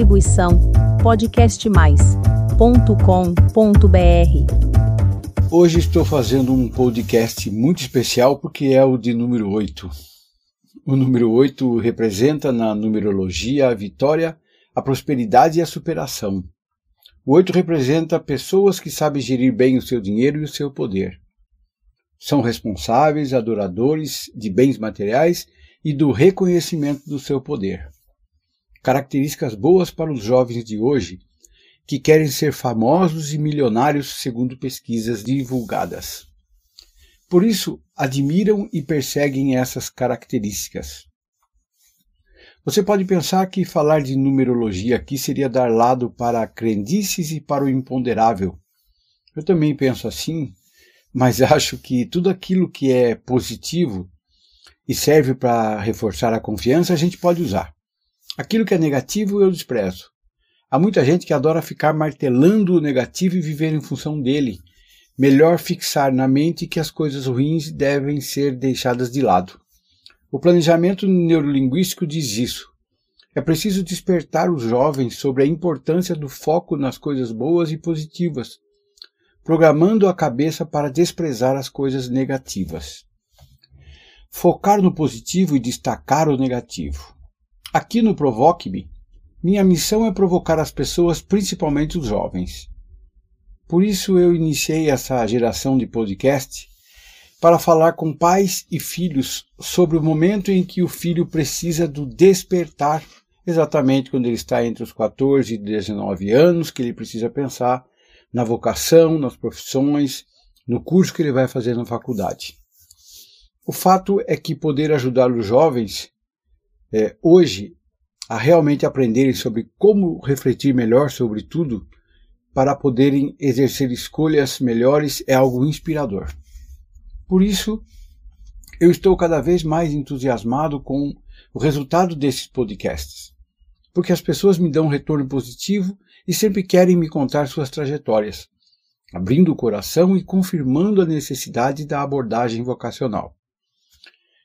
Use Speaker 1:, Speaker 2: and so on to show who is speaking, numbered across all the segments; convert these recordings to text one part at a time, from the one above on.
Speaker 1: Distribuição podcastmais.com.br.
Speaker 2: Hoje estou fazendo um podcast muito especial porque é o de número 8. O número 8 representa na numerologia a vitória, a prosperidade e a superação. O 8 representa pessoas que sabem gerir bem o seu dinheiro e o seu poder. São responsáveis, adoradores de bens materiais e do reconhecimento do seu poder. Características boas para os jovens de hoje que querem ser famosos e milionários segundo pesquisas divulgadas. Por isso, admiram e perseguem essas características. Você pode pensar que falar de numerologia aqui seria dar lado para crendices e para o imponderável. Eu também penso assim, mas acho que tudo aquilo que é positivo e serve para reforçar a confiança a gente pode usar. Aquilo que é negativo eu desprezo. Há muita gente que adora ficar martelando o negativo e viver em função dele. Melhor fixar na mente que as coisas ruins devem ser deixadas de lado. O planejamento neurolinguístico diz isso. É preciso despertar os jovens sobre a importância do foco nas coisas boas e positivas, programando a cabeça para desprezar as coisas negativas. Focar no positivo e destacar o negativo. Aqui no Provoque-me, minha missão é provocar as pessoas, principalmente os jovens. Por isso eu iniciei essa geração de podcast para falar com pais e filhos sobre o momento em que o filho precisa do despertar, exatamente quando ele está entre os 14 e 19 anos, que ele precisa pensar na vocação, nas profissões, no curso que ele vai fazer na faculdade. O fato é que poder ajudar os jovens é, hoje a realmente aprenderem sobre como refletir melhor sobre tudo para poderem exercer escolhas melhores é algo inspirador. Por isso, eu estou cada vez mais entusiasmado com o resultado desses podcasts, porque as pessoas me dão um retorno positivo e sempre querem me contar suas trajetórias, abrindo o coração e confirmando a necessidade da abordagem vocacional.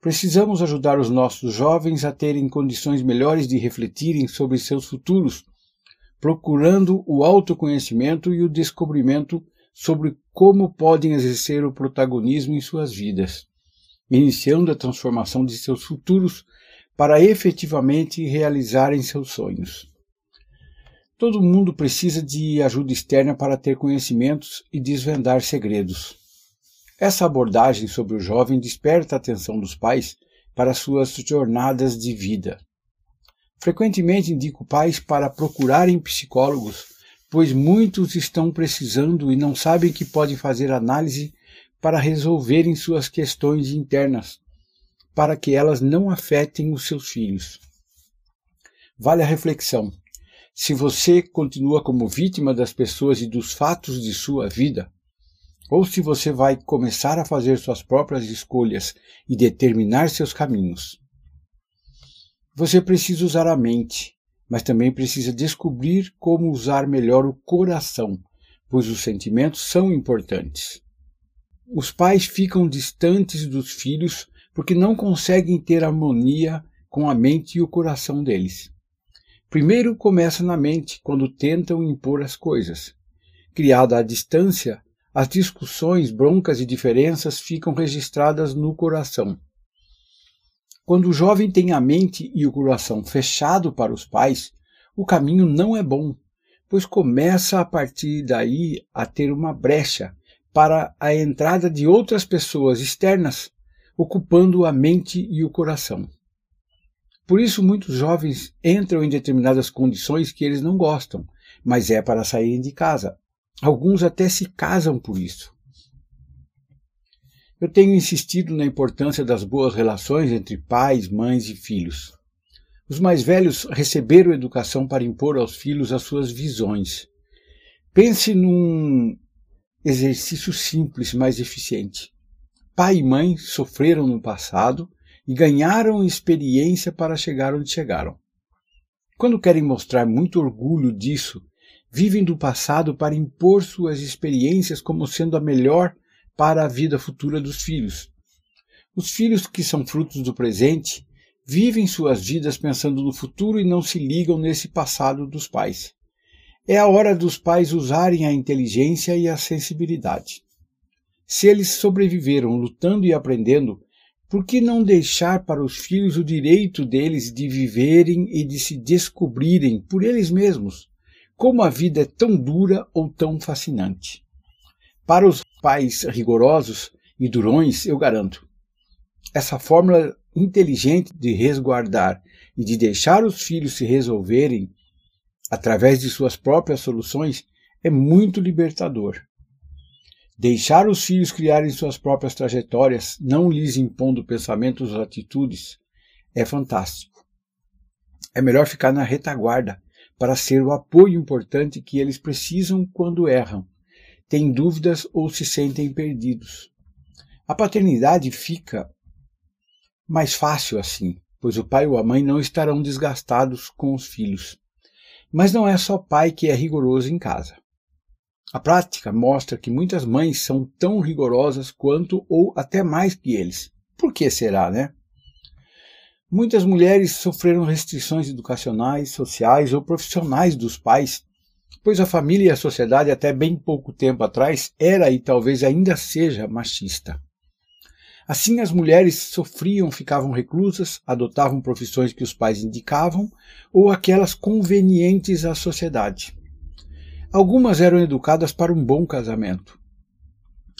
Speaker 2: Precisamos ajudar os nossos jovens a terem condições melhores de refletirem sobre seus futuros, procurando o autoconhecimento e o descobrimento sobre como podem exercer o protagonismo em suas vidas, iniciando a transformação de seus futuros para efetivamente realizarem seus sonhos. Todo mundo precisa de ajuda externa para ter conhecimentos e desvendar segredos. Essa abordagem sobre o jovem desperta a atenção dos pais para suas jornadas de vida. Frequentemente indico pais para procurarem psicólogos, pois muitos estão precisando e não sabem que podem fazer análise para resolverem suas questões internas, para que elas não afetem os seus filhos. Vale a reflexão. Se você continua como vítima das pessoas e dos fatos de sua vida, ou se você vai começar a fazer suas próprias escolhas e determinar seus caminhos. Você precisa usar a mente, mas também precisa descobrir como usar melhor o coração, pois os sentimentos são importantes. Os pais ficam distantes dos filhos porque não conseguem ter harmonia com a mente e o coração deles. Primeiro começa na mente, quando tentam impor as coisas. Criada a distância, as discussões, broncas e diferenças ficam registradas no coração. Quando o jovem tem a mente e o coração fechado para os pais, o caminho não é bom, pois começa a partir daí a ter uma brecha para a entrada de outras pessoas externas, ocupando a mente e o coração. Por isso, muitos jovens entram em determinadas condições que eles não gostam, mas é para saírem de casa. Alguns até se casam por isso. Eu tenho insistido na importância das boas relações entre pais, mães e filhos. Os mais velhos receberam educação para impor aos filhos as suas visões. Pense num exercício simples, mas eficiente. Pai e mãe sofreram no passado e ganharam experiência para chegar onde chegaram. Quando querem mostrar muito orgulho disso vivem do passado para impor suas experiências como sendo a melhor para a vida futura dos filhos. Os filhos que são frutos do presente vivem suas vidas pensando no futuro e não se ligam nesse passado dos pais. É a hora dos pais usarem a inteligência e a sensibilidade. Se eles sobreviveram lutando e aprendendo, por que não deixar para os filhos o direito deles de viverem e de se descobrirem por eles mesmos? Como a vida é tão dura ou tão fascinante. Para os pais rigorosos e durões, eu garanto, essa fórmula inteligente de resguardar e de deixar os filhos se resolverem através de suas próprias soluções é muito libertador. Deixar os filhos criarem suas próprias trajetórias, não lhes impondo pensamentos ou atitudes, é fantástico. É melhor ficar na retaguarda para ser o apoio importante que eles precisam quando erram, têm dúvidas ou se sentem perdidos. A paternidade fica mais fácil assim, pois o pai ou a mãe não estarão desgastados com os filhos. Mas não é só pai que é rigoroso em casa. A prática mostra que muitas mães são tão rigorosas quanto ou até mais que eles. Por que será, né? Muitas mulheres sofreram restrições educacionais, sociais ou profissionais dos pais, pois a família e a sociedade até bem pouco tempo atrás era e talvez ainda seja machista. Assim, as mulheres sofriam, ficavam reclusas, adotavam profissões que os pais indicavam ou aquelas convenientes à sociedade. Algumas eram educadas para um bom casamento.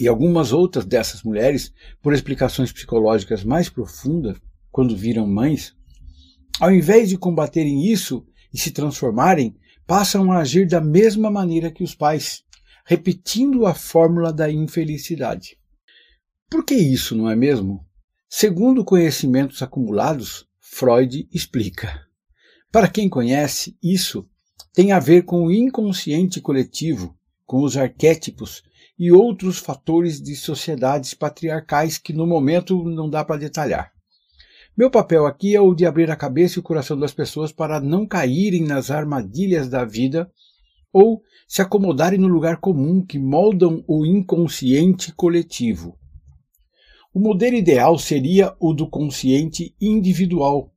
Speaker 2: E algumas outras dessas mulheres, por explicações psicológicas mais profundas, quando viram mães, ao invés de combaterem isso e se transformarem, passam a agir da mesma maneira que os pais, repetindo a fórmula da infelicidade. Por que isso, não é mesmo? Segundo conhecimentos acumulados, Freud explica. Para quem conhece, isso tem a ver com o inconsciente coletivo, com os arquétipos e outros fatores de sociedades patriarcais que no momento não dá para detalhar. Meu papel aqui é o de abrir a cabeça e o coração das pessoas para não caírem nas armadilhas da vida ou se acomodarem no lugar comum que moldam o inconsciente coletivo. O modelo ideal seria o do consciente individual,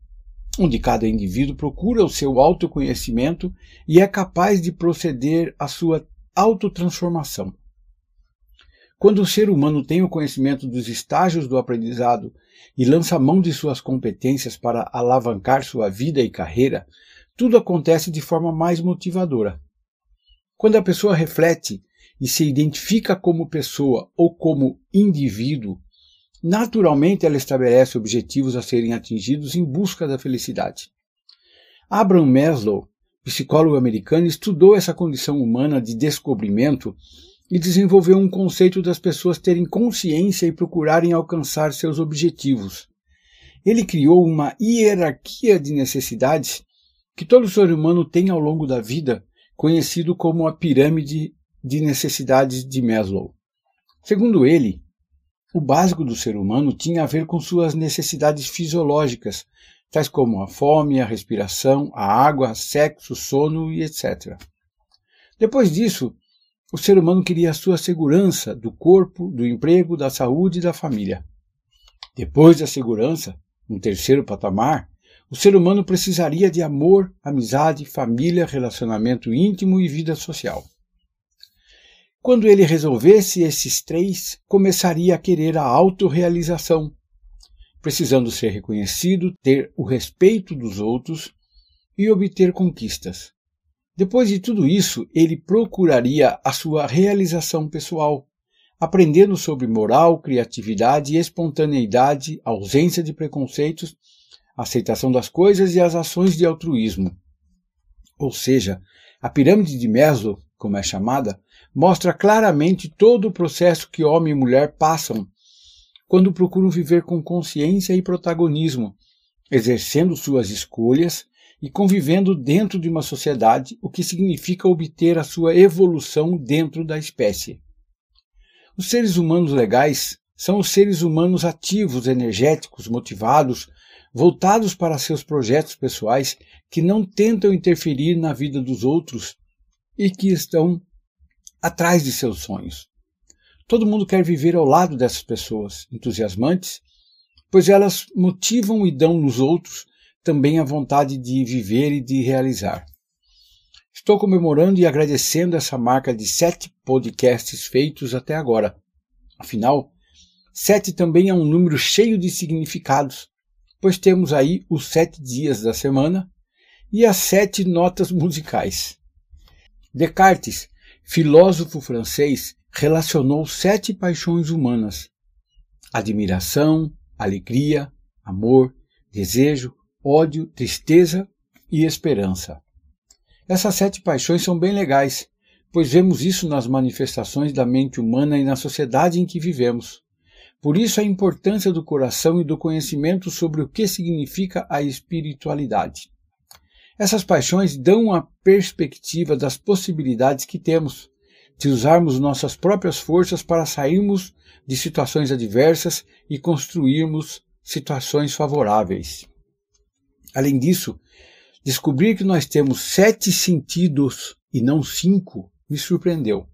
Speaker 2: onde cada indivíduo procura o seu autoconhecimento e é capaz de proceder à sua autotransformação. Quando o ser humano tem o conhecimento dos estágios do aprendizado e lança mão de suas competências para alavancar sua vida e carreira, tudo acontece de forma mais motivadora. Quando a pessoa reflete e se identifica como pessoa ou como indivíduo, Naturalmente, ela estabelece objetivos a serem atingidos em busca da felicidade. Abraham Maslow, psicólogo americano, estudou essa condição humana de descobrimento e desenvolveu um conceito das pessoas terem consciência e procurarem alcançar seus objetivos. Ele criou uma hierarquia de necessidades que todo ser humano tem ao longo da vida, conhecido como a pirâmide de necessidades de Maslow. Segundo ele, o básico do ser humano tinha a ver com suas necessidades fisiológicas, tais como a fome, a respiração, a água, sexo, sono e etc. Depois disso, o ser humano queria a sua segurança do corpo, do emprego, da saúde e da família. Depois da segurança, um terceiro patamar, o ser humano precisaria de amor, amizade, família, relacionamento íntimo e vida social. Quando ele resolvesse esses três, começaria a querer a autorrealização, precisando ser reconhecido, ter o respeito dos outros e obter conquistas. Depois de tudo isso, ele procuraria a sua realização pessoal, aprendendo sobre moral, criatividade, espontaneidade, ausência de preconceitos, aceitação das coisas e as ações de altruísmo. Ou seja, a pirâmide de Maslow, como é chamada, mostra claramente todo o processo que homem e mulher passam quando procuram viver com consciência e protagonismo, exercendo suas escolhas e convivendo dentro de uma sociedade, o que significa obter a sua evolução dentro da espécie. Os seres humanos legais são os seres humanos ativos, energéticos, motivados, voltados para seus projetos pessoais, que não tentam interferir na vida dos outros e que estão atrás de seus sonhos. Todo mundo quer viver ao lado dessas pessoas entusiasmantes pois elas motivam e dão nos outros também a vontade de viver e de realizar. Estou comemorando e agradecendo essa marca de sete podcasts feitos até agora. Afinal, sete também é um número cheio de significados, pois temos aí os sete dias da semana e as sete notas musicais. Descartes, filósofo francês, relacionou sete paixões humanas: admiração, alegria, amor, desejo, ódio, tristeza e esperança. Essas sete paixões são bem legais, pois vemos isso nas manifestações da mente humana e na sociedade em que vivemos. Por isso a importância do coração e do conhecimento sobre o que significa a espiritualidade. Essas paixões dão a perspectiva das possibilidades que temos de usarmos nossas próprias forças para sairmos de situações adversas e construirmos situações favoráveis. Além disso, descobrir que nós temos sete sentidos e não cinco me surpreendeu.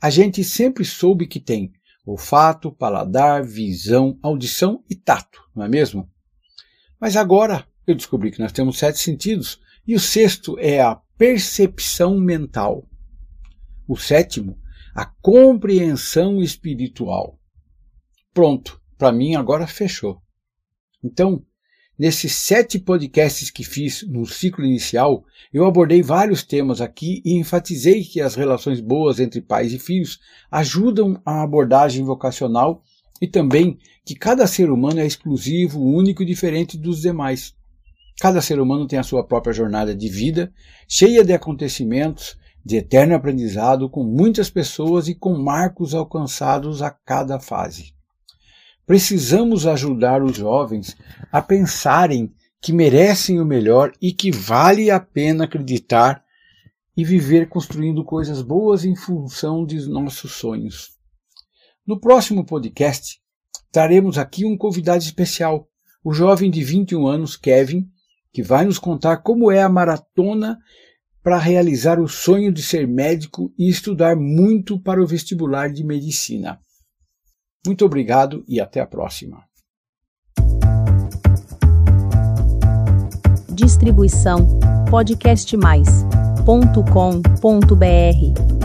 Speaker 2: A gente sempre soube que tem olfato, paladar, visão, audição e tato, não é mesmo? Mas agora eu descobri que nós temos sete sentidos e o sexto é a percepção mental. O sétimo, a compreensão espiritual. Pronto, para mim agora fechou. Então, Nesses sete podcasts que fiz no ciclo inicial, eu abordei vários temas aqui e enfatizei que as relações boas entre pais e filhos ajudam a abordagem vocacional e também que cada ser humano é exclusivo, único e diferente dos demais. Cada ser humano tem a sua própria jornada de vida, cheia de acontecimentos, de eterno aprendizado, com muitas pessoas e com marcos alcançados a cada fase. Precisamos ajudar os jovens a pensarem que merecem o melhor e que vale a pena acreditar e viver construindo coisas boas em função de nossos sonhos. No próximo podcast, traremos aqui um convidado especial, o jovem de 21 anos, Kevin, que vai nos contar como é a maratona para realizar o sonho de ser médico e estudar muito para o vestibular de medicina. Muito obrigado e até a próxima.
Speaker 1: Distribuição podcastmais.com.br